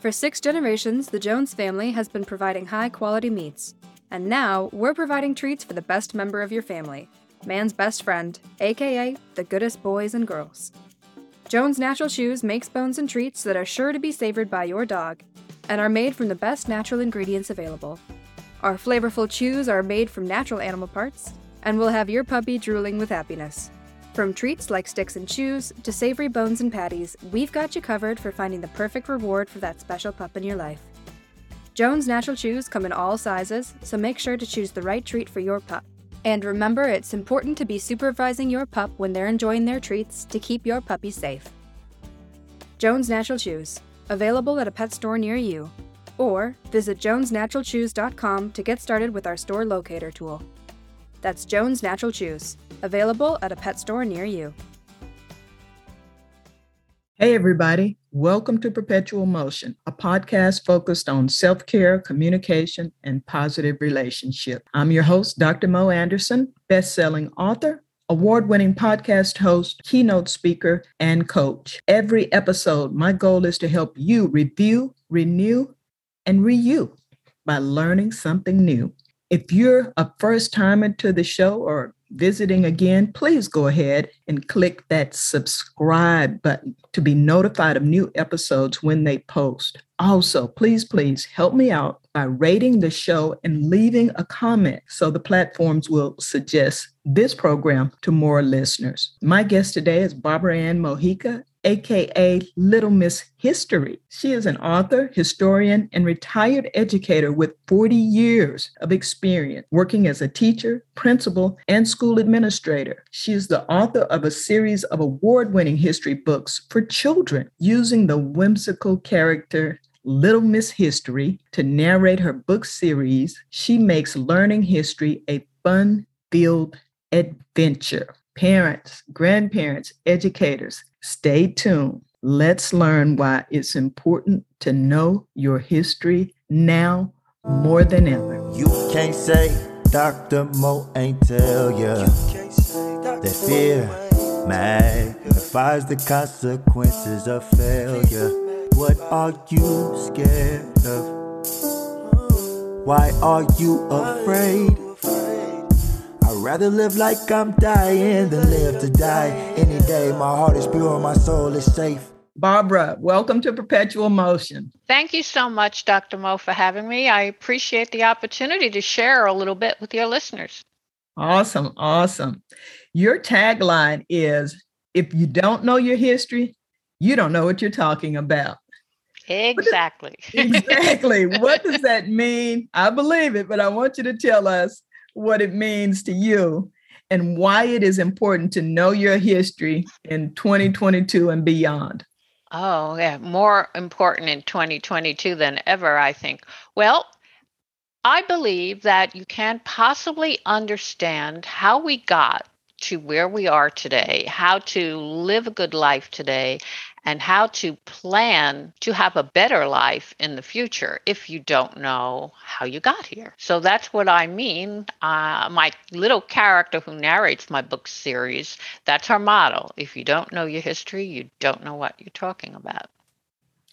For six generations, the Jones family has been providing high quality meats. And now, we're providing treats for the best member of your family man's best friend, aka the goodest boys and girls. Jones Natural Chews makes bones and treats that are sure to be savored by your dog and are made from the best natural ingredients available. Our flavorful chews are made from natural animal parts and will have your puppy drooling with happiness. From treats like sticks and chews to savory bones and patties, we've got you covered for finding the perfect reward for that special pup in your life. Jones Natural Chews come in all sizes, so make sure to choose the right treat for your pup. And remember, it's important to be supervising your pup when they're enjoying their treats to keep your puppy safe. Jones Natural Chews, available at a pet store near you. Or visit jonesnaturalchews.com to get started with our store locator tool. That's Jones Natural Chews, available at a pet store near you. Hey, everybody. Welcome to Perpetual Motion, a podcast focused on self care, communication, and positive relationship. I'm your host, Dr. Mo Anderson, best selling author, award winning podcast host, keynote speaker, and coach. Every episode, my goal is to help you review, renew, and renew by learning something new. If you're a first timer to the show or visiting again, please go ahead and click that subscribe button to be notified of new episodes when they post. Also, please, please help me out by rating the show and leaving a comment so the platforms will suggest this program to more listeners. My guest today is Barbara Ann Mojica, aka Little Miss History. She is an author, historian, and retired educator with 40 years of experience working as a teacher, principal, and school administrator. She is the author of a series of award winning history books for children using the whimsical character Little Miss History to narrate her book series. She makes learning history a fun filled adventure. Parents, grandparents, educators, Stay tuned. Let's learn why it's important to know your history now more than ever. You can't say Dr. Mo ain't tell ya that fear magnifies the consequences of failure. What are you scared of? Why are you afraid? I'd rather live like I'm dying than live to die. Any day, my heart is pure, my soul is safe. Barbara, welcome to Perpetual Motion. Thank you so much, Dr. Mo, for having me. I appreciate the opportunity to share a little bit with your listeners. Awesome, awesome. Your tagline is if you don't know your history, you don't know what you're talking about. Exactly. exactly. what does that mean? I believe it, but I want you to tell us what it means to you and why it is important to know your history in 2022 and beyond. Oh, yeah, more important in 2022 than ever, I think. Well, I believe that you can't possibly understand how we got to where we are today, how to live a good life today, and how to plan to have a better life in the future if you don't know how you got here. So that's what I mean. Uh, my little character who narrates my book series, that's our motto. If you don't know your history, you don't know what you're talking about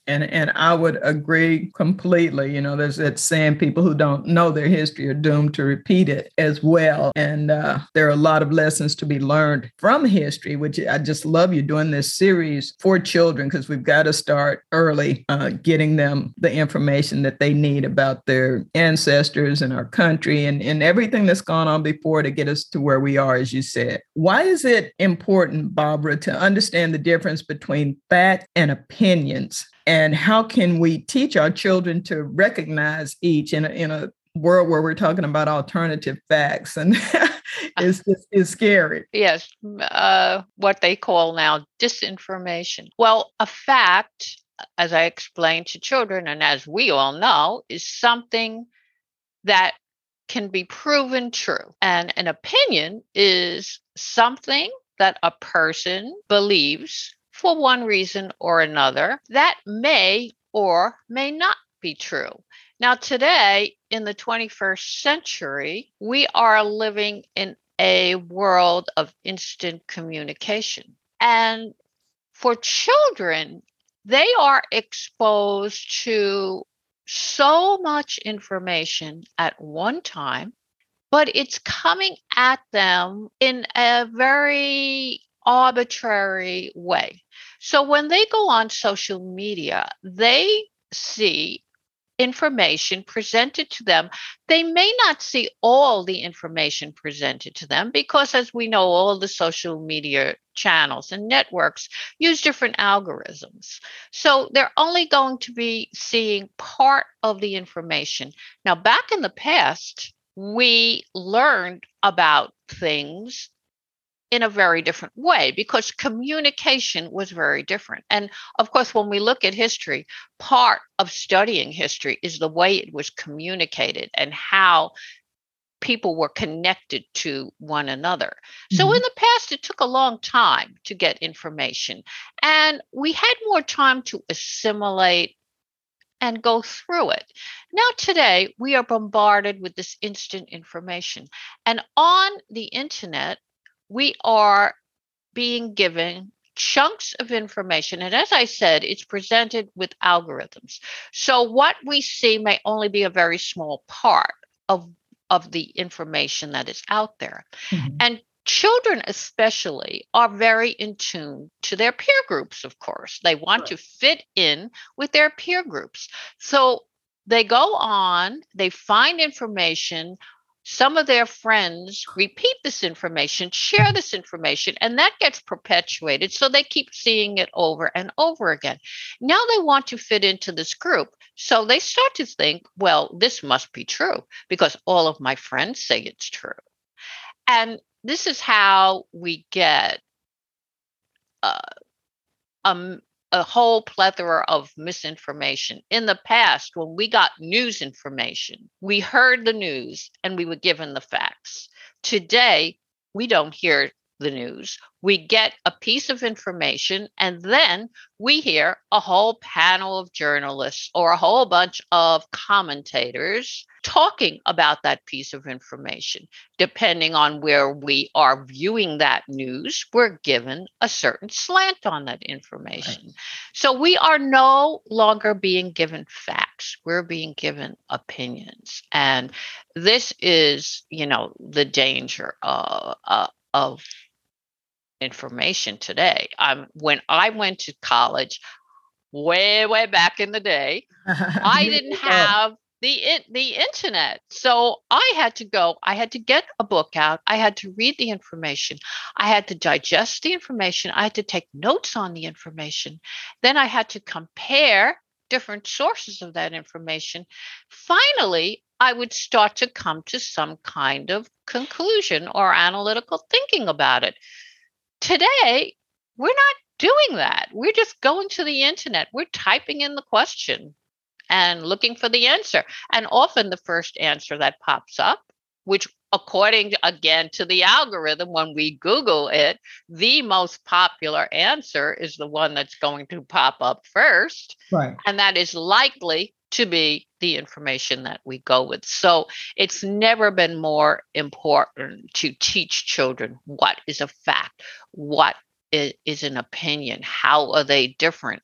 and and I would agree completely. You know, there's that saying people who don't know their history are doomed to repeat it as well. And uh, there are a lot of lessons to be learned from history, which I just love you doing this series for children because we've got to start early, uh, getting them the information that they need about their ancestors and our country and, and everything that's gone on before to get us to where we are, as you said. Why is it important, Barbara, to understand the difference between fact and opinions? And how can we teach our children to recognize each in a, in a world where we're talking about alternative facts and it's just it's scary. Yes uh, what they call now disinformation. Well a fact as i explained to children and as we all know is something that can be proven true. And an opinion is something that a person believes for one reason or another, that may or may not be true. Now, today in the 21st century, we are living in a world of instant communication. And for children, they are exposed to so much information at one time, but it's coming at them in a very arbitrary way. So when they go on social media, they see information presented to them. They may not see all the information presented to them because, as we know, all the social media channels and networks use different algorithms. So they're only going to be seeing part of the information. Now, back in the past, we learned about things in a very different way because communication was very different. And of course, when we look at history, part of studying history is the way it was communicated and how people were connected to one another. Mm-hmm. So in the past, it took a long time to get information, and we had more time to assimilate and go through it. Now, today, we are bombarded with this instant information. And on the internet, we are being given chunks of information. And as I said, it's presented with algorithms. So what we see may only be a very small part of, of the information that is out there. Mm-hmm. And children, especially, are very in tune to their peer groups, of course. They want right. to fit in with their peer groups. So they go on, they find information some of their friends repeat this information, share this information, and that gets perpetuated. So they keep seeing it over and over again. Now they want to fit into this group. So they start to think, well, this must be true because all of my friends say it's true. And this is how we get uh, um, a whole plethora of misinformation. In the past, when we got news information, we heard the news and we were given the facts. Today, we don't hear the news. We get a piece of information and then we hear a whole panel of journalists or a whole bunch of commentators talking about that piece of information. Depending on where we are viewing that news, we're given a certain slant on that information. Right. So we are no longer being given facts, we're being given opinions. And this is, you know, the danger uh, uh, of information today. Um, when I went to college, way way back in the day, I didn't have the the internet. So I had to go. I had to get a book out. I had to read the information. I had to digest the information. I had to take notes on the information. Then I had to compare different sources of that information. Finally, I would start to come to some kind of conclusion or analytical thinking about it. Today, we're not doing that. We're just going to the internet. We're typing in the question and looking for the answer. And often the first answer that pops up, which according again to the algorithm, when we Google it, the most popular answer is the one that's going to pop up first. Right. And that is likely to be the information that we go with. So it's never been more important to teach children what is a fact, what is, an opinion, how are they different.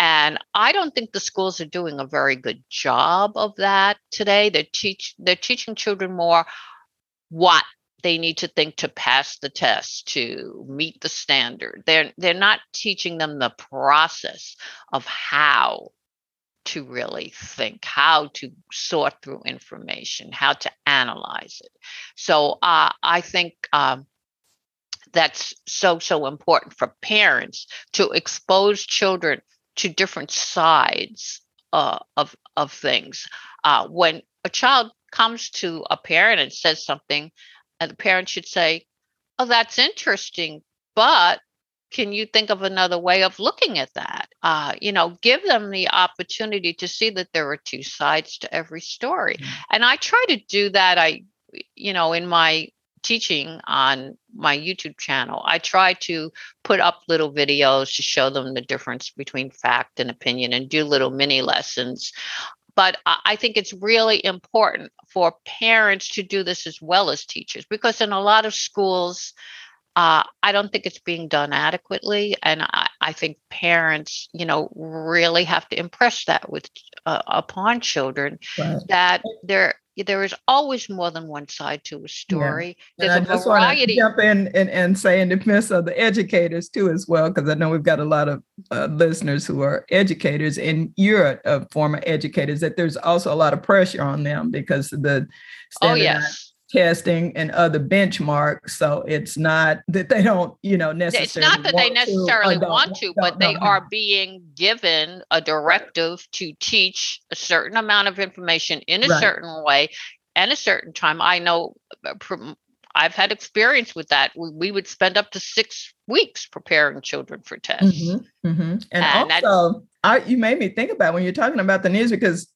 And I don't think the schools are doing a very good job of that today. They're teach they're teaching children more what they need to think to pass the test to meet the standard. They're they're not teaching them the process of how to really think, how to sort through information, how to analyze it. So uh, I think um, that's so, so important for parents to expose children to different sides uh, of, of things. Uh, when a child comes to a parent and says something, and the parent should say, Oh, that's interesting, but can you think of another way of looking at that? Uh, you know, give them the opportunity to see that there are two sides to every story. Mm-hmm. And I try to do that. I, you know, in my teaching on my YouTube channel, I try to put up little videos to show them the difference between fact and opinion and do little mini lessons. But I think it's really important for parents to do this as well as teachers because in a lot of schools, Uh, I don't think it's being done adequately, and I, I think parents, you know, really have to impress that with uh, upon children right. that there there is always more than one side to a story. Yeah. There's and a I just variety. Want to jump in and, and say in defense of the educators too, as well, because I know we've got a lot of uh, listeners who are educators, and you're a former educators. That there's also a lot of pressure on them because of the oh yes testing and other benchmarks. So it's not that they don't, you know, necessarily. It's not that they necessarily to, want to, but they are being given a directive to teach a certain amount of information in a right. certain way and a certain time. I know uh, I've had experience with that. We, we would spend up to six weeks preparing children for tests. Mm-hmm, mm-hmm. And, and, also, I, you made me think about when you're talking about the news because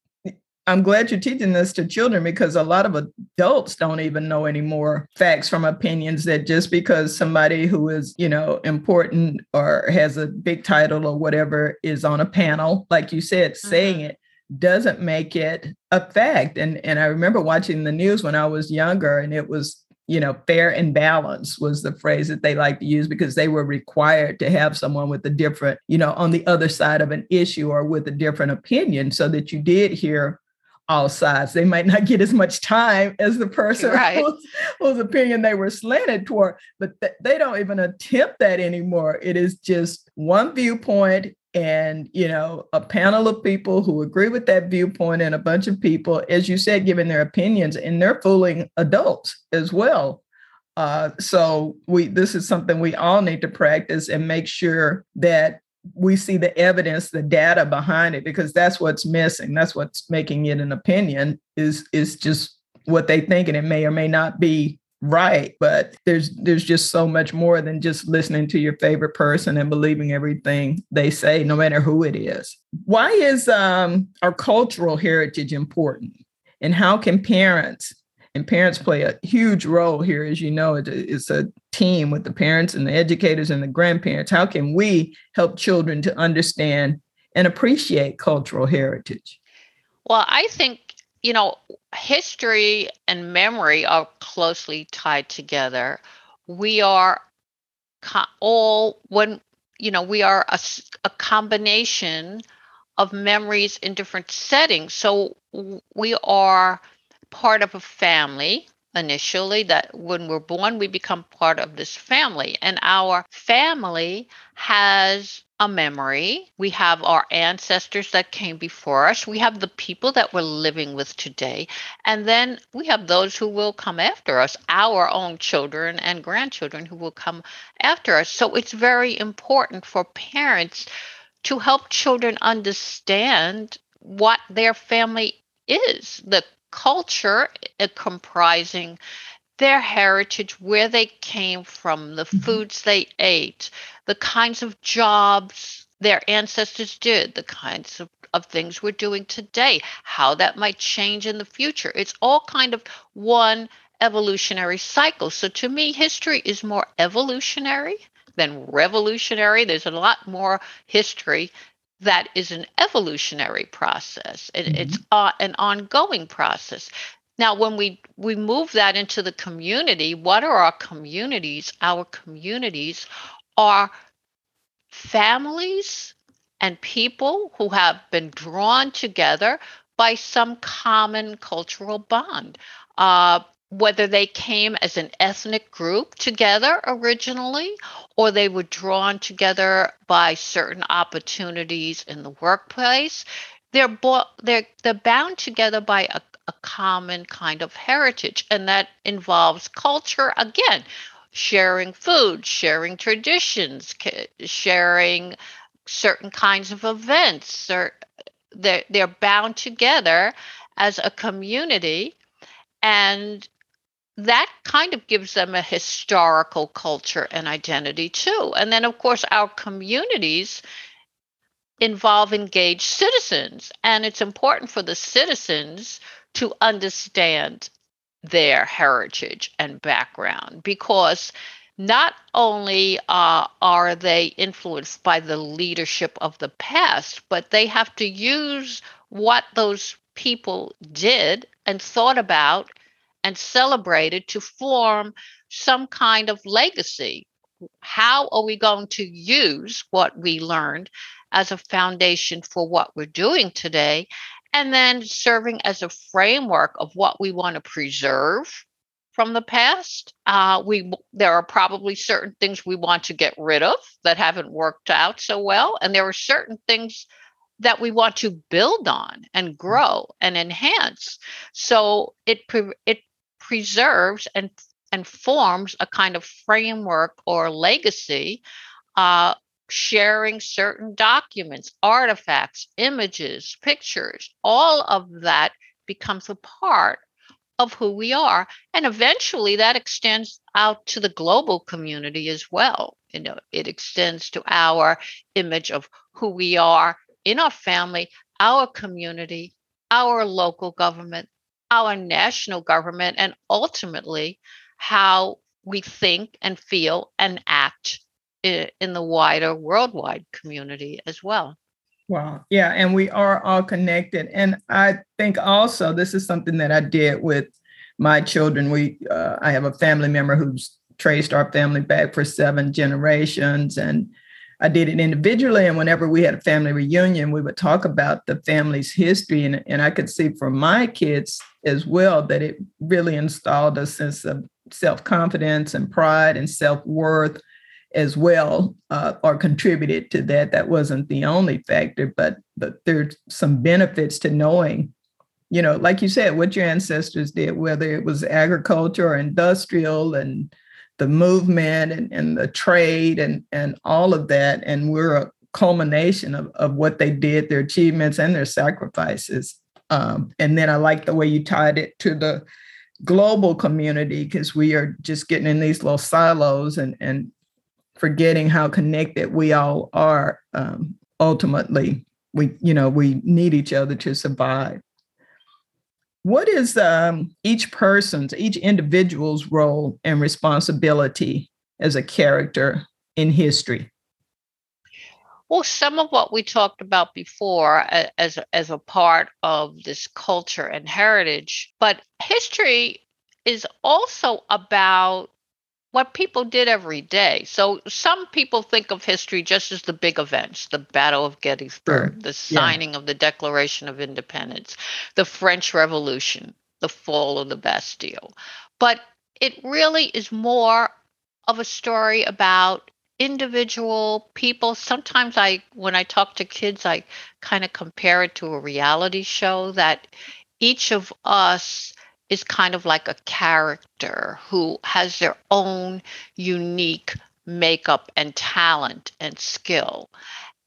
I'm glad you're teaching this to children because a lot of adults don't even know anymore facts from opinions that just because somebody who is, you know, important or has a big title or whatever is on a panel, like you said, mm-hmm. saying it doesn't make it a fact. And and I remember watching the news when I was younger and it was you know, fair and balanced was the phrase that they like to use because they were required to have someone with a different, you know, on the other side of an issue or with a different opinion so that you did hear all sides. They might not get as much time as the person right. whose, whose, opinion they were slanted toward, but th- they don't even attempt that anymore. It is just one viewpoint and you know a panel of people who agree with that viewpoint and a bunch of people as you said giving their opinions and they're fooling adults as well uh, so we this is something we all need to practice and make sure that we see the evidence the data behind it because that's what's missing. That's what's making it an opinion is is just what they think and it may or may not be right but there's there's just so much more than just listening to your favorite person and believing everything they say no matter who it is. Why is um, our cultural heritage important? And how can parents and parents play a huge role here as you know it's a team with the parents and the educators and the grandparents how can we help children to understand and appreciate cultural heritage? Well i think you know history and memory are closely tied together. We are all when you know we are a, a combination of memories in different settings. So we are part of a family initially that when we're born we become part of this family. And our family has a memory. We have our ancestors that came before us. We have the people that we're living with today. And then we have those who will come after us our own children and grandchildren who will come after us. So it's very important for parents to help children understand what their family is the culture uh, comprising their heritage, where they came from, the mm-hmm. foods they ate, the kinds of jobs their ancestors did, the kinds of, of things we're doing today, how that might change in the future. It's all kind of one evolutionary cycle. So to me, history is more evolutionary than revolutionary. There's a lot more history that is an evolutionary process. It, mm-hmm. It's uh, an ongoing process. Now, when we we move that into the community, what are our communities? Our communities are families and people who have been drawn together by some common cultural bond. Uh, whether they came as an ethnic group together originally or they were drawn together by certain opportunities in the workplace. They're bo- they're they're bound together by a, a common kind of heritage and that involves culture again sharing food sharing traditions sharing certain kinds of events. Or they're, they're bound together as a community and that kind of gives them a historical culture and identity too. And then, of course, our communities involve engaged citizens. And it's important for the citizens to understand their heritage and background because not only uh, are they influenced by the leadership of the past, but they have to use what those people did and thought about and celebrated to form some kind of legacy. How are we going to use what we learned as a foundation for what we're doing today? And then serving as a framework of what we want to preserve from the past. Uh, we there are probably certain things we want to get rid of that haven't worked out so well, and there are certain things that we want to build on and mm. grow and enhance. So it pre- it preserves and and forms a kind of framework or legacy, uh, sharing certain documents, artifacts, images, pictures. All of that becomes a part of who we are. And eventually that extends out to the global community as well. You know, it extends to our image of who we are in our family, our community, our local government, our national government, and ultimately how we think and feel and act in the wider worldwide community as well. Wow. Yeah. And we are all connected. And I think also this is something that I did with my children. We, uh, I have a family member who's traced our family back for seven generations. And I did it individually. And whenever we had a family reunion, we would talk about the family's history. And, and I could see for my kids as well that it really installed a sense of self confidence and pride and self worth as well uh, or contributed to that. That wasn't the only factor, but but there's some benefits to knowing, you know, like you said, what your ancestors did, whether it was agriculture or industrial and the movement and, and the trade and and all of that. And we're a culmination of, of what they did, their achievements and their sacrifices. Um, and then I like the way you tied it to the global community because we are just getting in these little silos and and forgetting how connected we all are um, ultimately we you know we need each other to survive what is um, each person's each individual's role and responsibility as a character in history? Well some of what we talked about before as as a part of this culture and heritage but history is also about what people did every day. So some people think of history just as the big events, the Battle of Gettysburg, sure. the signing yeah. of the Declaration of Independence, the French Revolution, the fall of the Bastille. But it really is more of a story about individual people. Sometimes I when I talk to kids I kind of compare it to a reality show that each of us is kind of like a character who has their own unique makeup and talent and skill.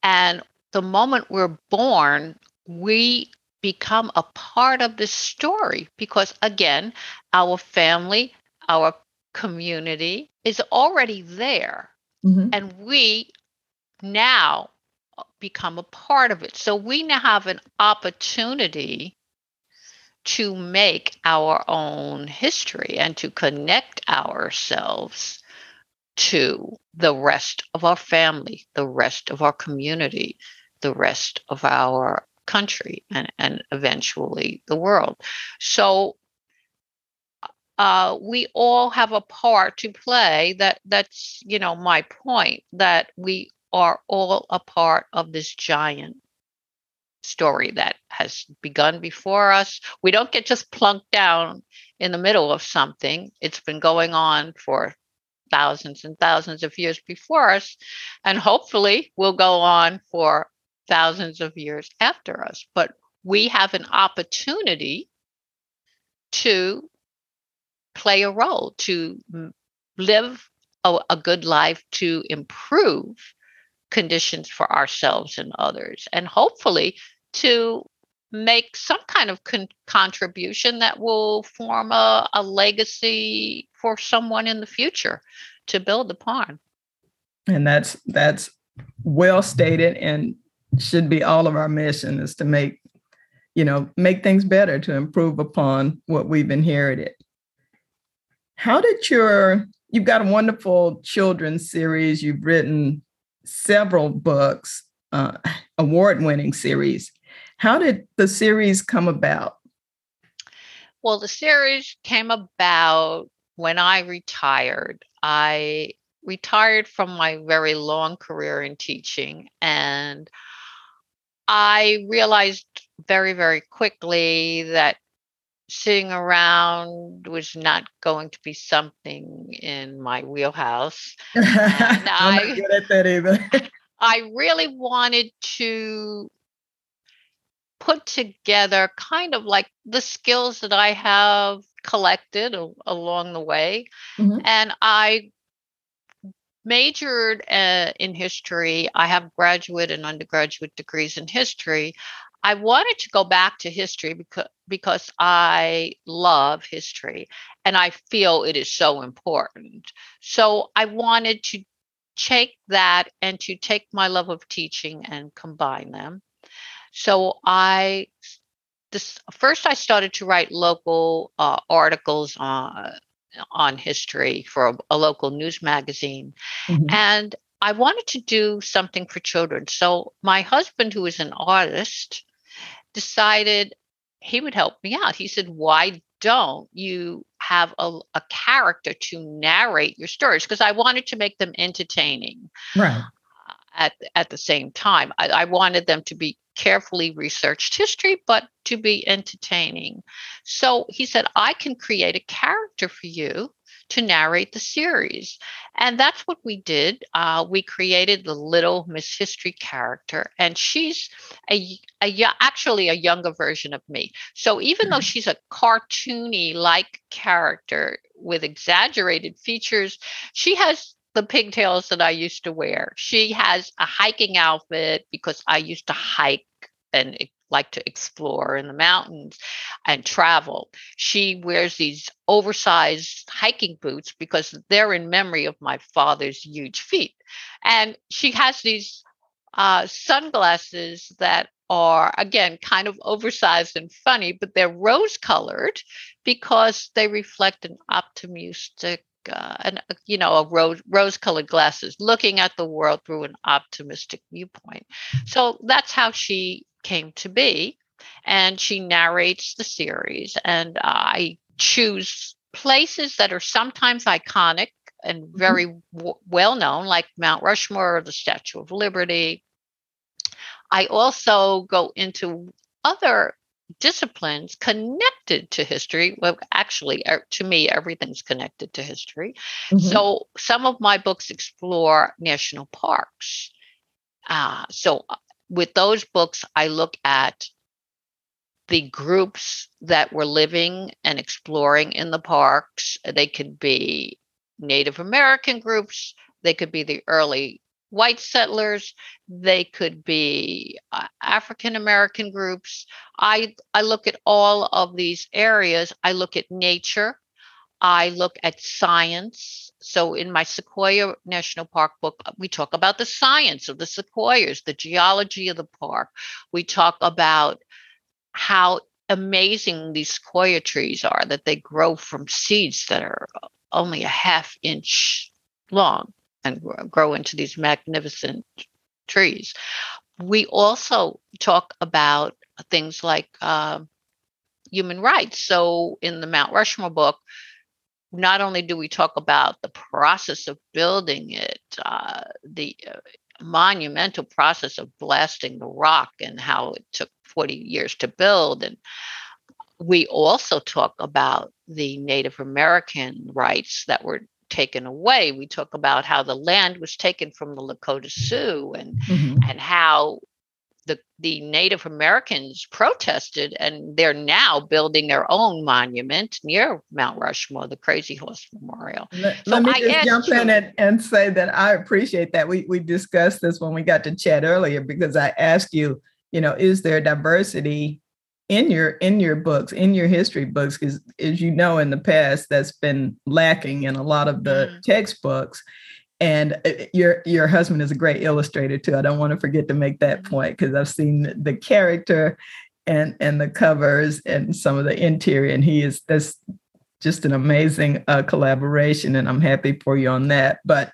And the moment we're born, we become a part of the story because, again, our family, our community is already there. Mm-hmm. And we now become a part of it. So we now have an opportunity to make our own history and to connect ourselves to the rest of our family, the rest of our community, the rest of our country, and, and eventually the world. So uh, we all have a part to play that that's you know my point that we are all a part of this giant story that has begun before us. We don't get just plunked down in the middle of something. It's been going on for thousands and thousands of years before us, and hopefully will go on for thousands of years after us. But we have an opportunity to play a role, to live a, a good life, to improve conditions for ourselves and others, and hopefully to make some kind of con- contribution that will form a, a legacy for someone in the future to build upon. And that's that's well stated and should be all of our mission is to make you know make things better to improve upon what we've inherited how did your you've got a wonderful children's series you've written several books uh, award-winning series how did the series come about well the series came about when I retired, I retired from my very long career in teaching and I realized very, very quickly that sitting around was not going to be something in my wheelhouse. I'm I, not good at that either. I really wanted to put together kind of like the skills that I have collected a- along the way. Mm-hmm. And I majored uh, in history. I have graduate and undergraduate degrees in history. I wanted to go back to history because because I love history and I feel it is so important. So I wanted to take that and to take my love of teaching and combine them. So I this first I started to write local uh, articles on on history for a, a local news magazine, mm-hmm. and I wanted to do something for children. So my husband, who is an artist, decided he would help me out. He said, Why don't you have a, a character to narrate your stories? Because I wanted to make them entertaining. Right. At, at the same time, I, I wanted them to be carefully researched history, but to be entertaining. So he said, I can create a character for you to narrate the series. And that's what we did. Uh, we created the little Miss History character, and she's a, a actually a younger version of me. So even though mm-hmm. she's a cartoony like character with exaggerated features, she has the pigtails that I used to wear. She has a hiking outfit because I used to hike and like to explore in the mountains and travel. She wears these oversized hiking boots because they're in memory of my father's huge feet. And she has these uh, sunglasses that are, again, kind of oversized and funny, but they're rose colored because they reflect an optimistic uh, an, uh, you know, a rose rose colored glasses, looking at the world through an optimistic viewpoint. So that's how she came to be. And she narrates the series. And I choose places that are sometimes iconic and mm-hmm. very w- well known, like Mount Rushmore or the Statue of Liberty. I also go into other disciplines connected to history. Well, actually, er, to me, everything's connected to history. Mm-hmm. So some of my books explore national parks. Uh, so with those books, I look at the groups that were living and exploring in the parks. They could be Native American groups, they could be the early white settlers, they could be uh, African American groups. I, I look at all of these areas. I look at nature, I look at science. So in my Sequoia National Park book, uh, we talk about the science of the sequoias, the geology of the park. We talk about how amazing these sequoia trees are, that they grow from seeds that are only a half inch long and grow into these magnificent trees. We also talk about things like uh, human rights. So in the Mount Rushmore book, not only do we talk about the process of building it, uh, the uh, monumental process of blasting the rock and how it took 40 years to build, and we also talk about the Native American rights that were taken away. We talk about how the land was taken from the Lakota Sioux and mm-hmm. and how the the Native Americans protested, and they're now building their own monument near Mount Rushmore, the Crazy Horse Memorial. Let, so let me just jump in and, and say that I appreciate that. We we discussed this when we got to chat earlier because I asked you, you know, is there diversity in your in your books, in your history books? Because as you know, in the past, that's been lacking in a lot of the mm. textbooks and uh, your your husband is a great illustrator too. I don't want to forget to make that mm-hmm. point because I've seen the character and and the covers and some of the interior, and he is that's just an amazing uh, collaboration, and I'm happy for you on that. But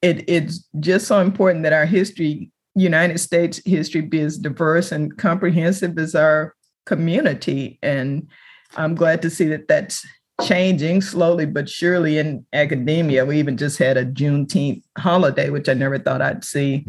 it it's just so important that our history, United States history, be as diverse and comprehensive as our community, and I'm glad to see that that's changing slowly but surely in academia. We even just had a Juneteenth holiday, which I never thought I'd see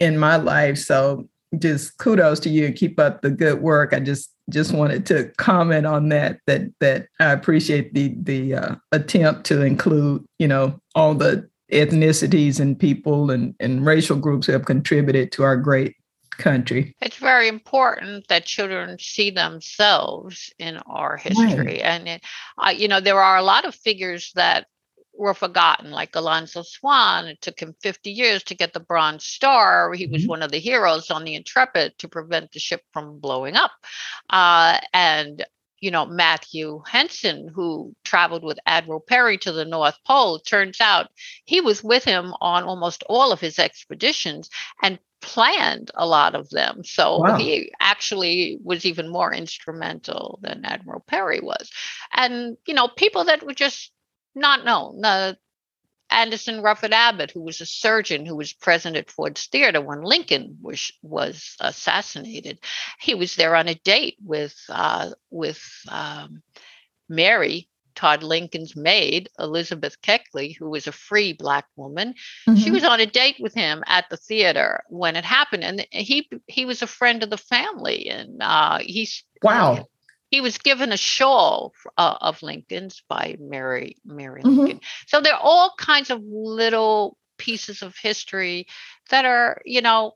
in my life. So just kudos to you. Keep up the good work. I just just wanted to comment on that. That that I appreciate the the uh, attempt to include you know all the ethnicities and people and, and racial groups who have contributed to our great country. It's very important that children see themselves in our history. Right. And, it, uh, you know, there are a lot of figures that were forgotten, like Alonzo Swann. It took him 50 years to get the Bronze Star. He was mm-hmm. one of the heroes on the Intrepid to prevent the ship from blowing up. Uh, and you know, Matthew Henson, who traveled with Admiral Peary to the North Pole, turns out he was with him on almost all of his expeditions and planned a lot of them. So wow. he actually was even more instrumental than Admiral Peary was. And, you know, people that were just not known. Uh, Anderson Ruffin Abbott, who was a surgeon who was present at Ford's Theater when Lincoln was was assassinated. He was there on a date with uh, with um, Mary Todd Lincoln's maid, Elizabeth Keckley, who was a free black woman. Mm-hmm. She was on a date with him at the theater when it happened, and he he was a friend of the family, and uh, he's wow he was given a shawl uh, of Lincoln's by Mary Mary mm-hmm. Lincoln. So there are all kinds of little pieces of history that are, you know,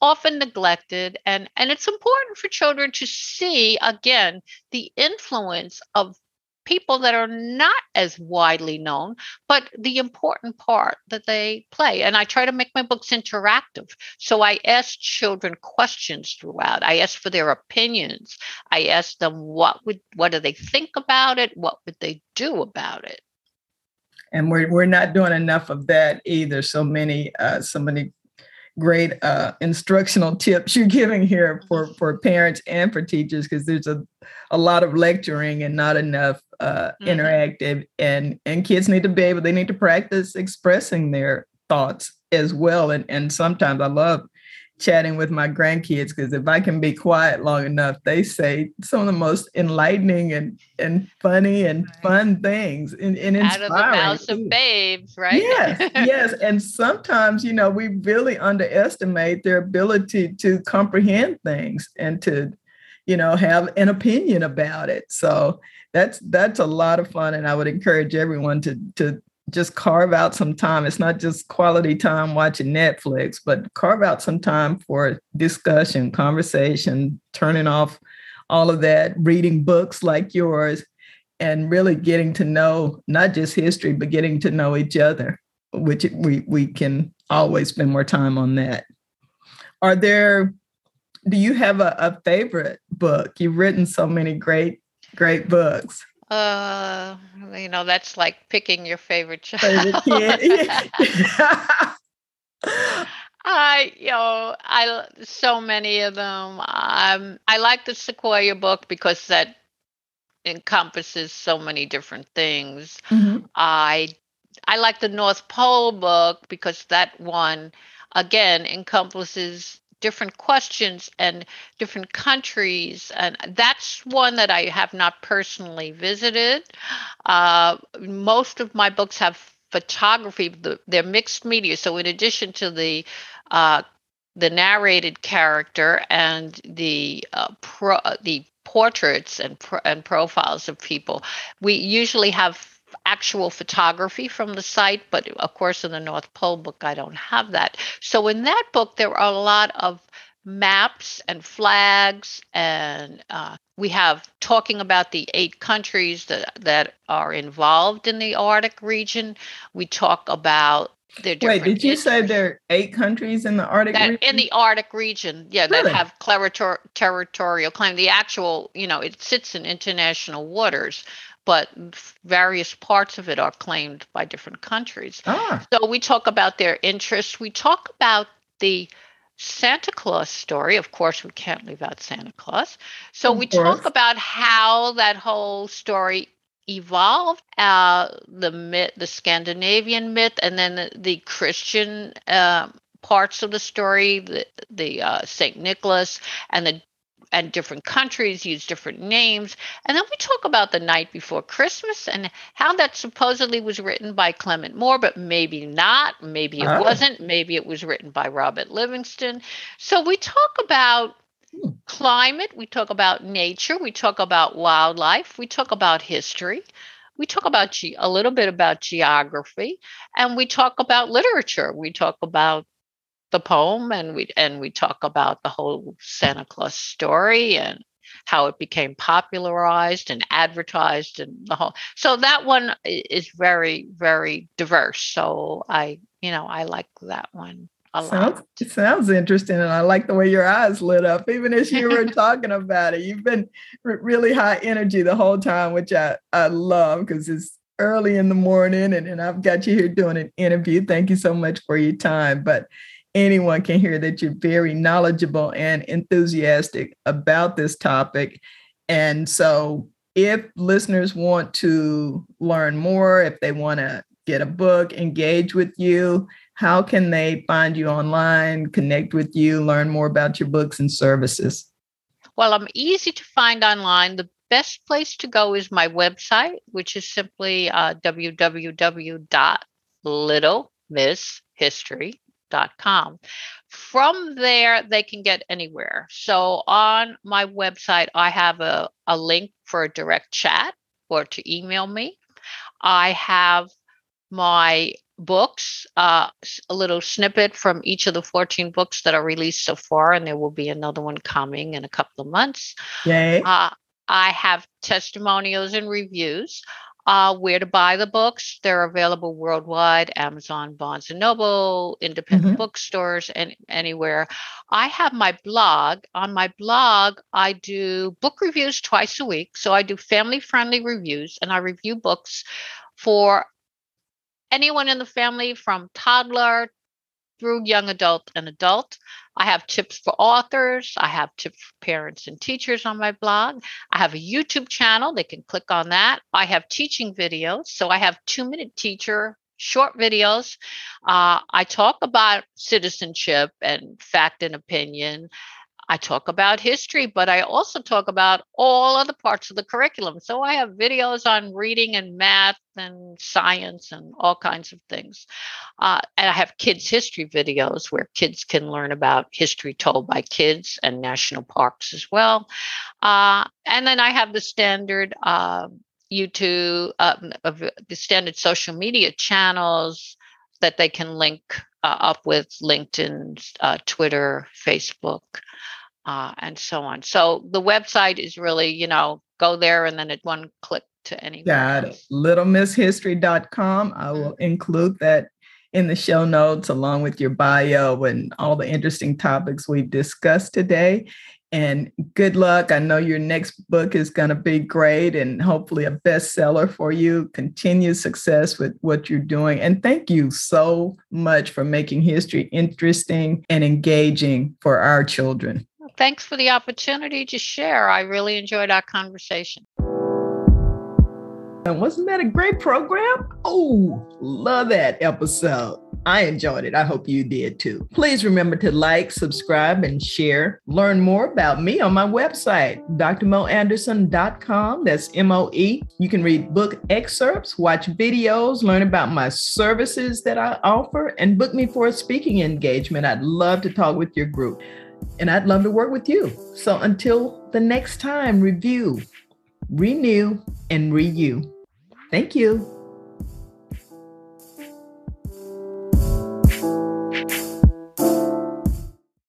often neglected and and it's important for children to see again the influence of people that are not as widely known, but the important part that they play. And I try to make my books interactive. So I ask children questions throughout. I ask for their opinions. I ask them what would what do they think about it? What would they do about it? And we're we're not doing enough of that either. So many uh, so many great uh, instructional tips you're giving here for for parents and for teachers because there's a, a lot of lecturing and not enough uh, mm-hmm. interactive and and kids need to be able they need to practice expressing their thoughts as well and and sometimes i love chatting with my grandkids because if I can be quiet long enough, they say some of the most enlightening and and funny and fun things and, and inspiring. Out of the mouths of babes, right? Yes, yes. And sometimes, you know, we really underestimate their ability to comprehend things and to, you know, have an opinion about it. So that's that's a lot of fun. And I would encourage everyone to to just carve out some time. It's not just quality time watching Netflix, but carve out some time for discussion, conversation, turning off all of that, reading books like yours, and really getting to know not just history, but getting to know each other, which we, we can always spend more time on that. Are there, do you have a, a favorite book? You've written so many great, great books. Uh, you know, that's like picking your favorite child. Favorite. I, you know, I so many of them. Um, I like the Sequoia book because that encompasses so many different things. Mm-hmm. I I like the North Pole book because that one again encompasses different questions and different countries. And that's one that I have not personally visited. Uh, most of my books have photography, they're mixed media. So, in addition to the uh, the narrated character and the uh, pro, the portraits and pro, and profiles of people, we usually have actual photography from the site, but of course, in the North Pole book, I don't have that. So, in that book, there are a lot of maps and flags, and uh, we have talking about the eight countries that, that are involved in the Arctic region. We talk about Wait, did you say there are eight countries in the Arctic that, region? In the Arctic region, yeah, really? that have territor- territorial claim. The actual, you know, it sits in international waters, but various parts of it are claimed by different countries. Ah. So we talk about their interests. We talk about the Santa Claus story. Of course, we can't leave out Santa Claus. So of we course. talk about how that whole story evolved uh, the myth the scandinavian myth and then the, the christian uh, parts of the story the, the uh, saint nicholas and the and different countries use different names. And then we talk about the night before Christmas and how that supposedly was written by Clement Moore, but maybe not. Maybe it oh. wasn't. Maybe it was written by Robert Livingston. So we talk about hmm. climate, we talk about nature, we talk about wildlife, we talk about history. We talk about ge- a little bit about geography and we talk about literature. We talk about the poem and we and we talk about the whole Santa Claus story and how it became popularized and advertised and the whole so that one is very very diverse. So i you know i like that one a sounds, lot. It sounds interesting and i like the way your eyes lit up even as you were talking about it. You've been really high energy the whole time which i i love because it's early in the morning and, and i've got you here doing an interview. Thank you so much for your time but anyone can hear that you're very knowledgeable and enthusiastic about this topic. And so, if listeners want to learn more, if they want to get a book, engage with you, how can they find you online, connect with you, learn more about your books and services? Well, I'm easy to find online. The best place to go is my website, which is simply uh, com. From there, they can get anywhere. So on my website, I have a, a link for a direct chat or to email me. I have my books, uh, a little snippet from each of the 14 books that are released so far, and there will be another one coming in a couple of months. Yay. Uh, I have testimonials and reviews uh, where to buy the books. They're available worldwide, Amazon, Barnes and Noble, independent mm-hmm. bookstores, and anywhere. I have my blog. On my blog, I do book reviews twice a week. So I do family friendly reviews and I review books for anyone in the family from toddler through young adult and adult. I have tips for authors. I have tips for parents and teachers on my blog. I have a YouTube channel. They can click on that. I have teaching videos. So I have two minute teacher short videos. Uh, I talk about citizenship and fact and opinion. I talk about history, but I also talk about all other parts of the curriculum. So I have videos on reading and math and science and all kinds of things. Uh, and I have kids' history videos where kids can learn about history told by kids and national parks as well. Uh, and then I have the standard uh, YouTube, um, the standard social media channels that they can link uh, up with LinkedIn, uh, Twitter, Facebook, uh, and so on. So the website is really, you know, go there and then at one click to anywhere. Got it. Littlemisshistory.com. I will mm-hmm. include that in the show notes along with your bio and all the interesting topics we've discussed today. And good luck. I know your next book is going to be great and hopefully a bestseller for you. Continue success with what you're doing. And thank you so much for making history interesting and engaging for our children. Thanks for the opportunity to share. I really enjoyed our conversation. And wasn't that a great program? Oh, love that episode. I enjoyed it. I hope you did too. Please remember to like, subscribe, and share. Learn more about me on my website, drmoeanderson.com. That's M O E. You can read book excerpts, watch videos, learn about my services that I offer, and book me for a speaking engagement. I'd love to talk with your group, and I'd love to work with you. So until the next time, review, renew, and renew. Thank you.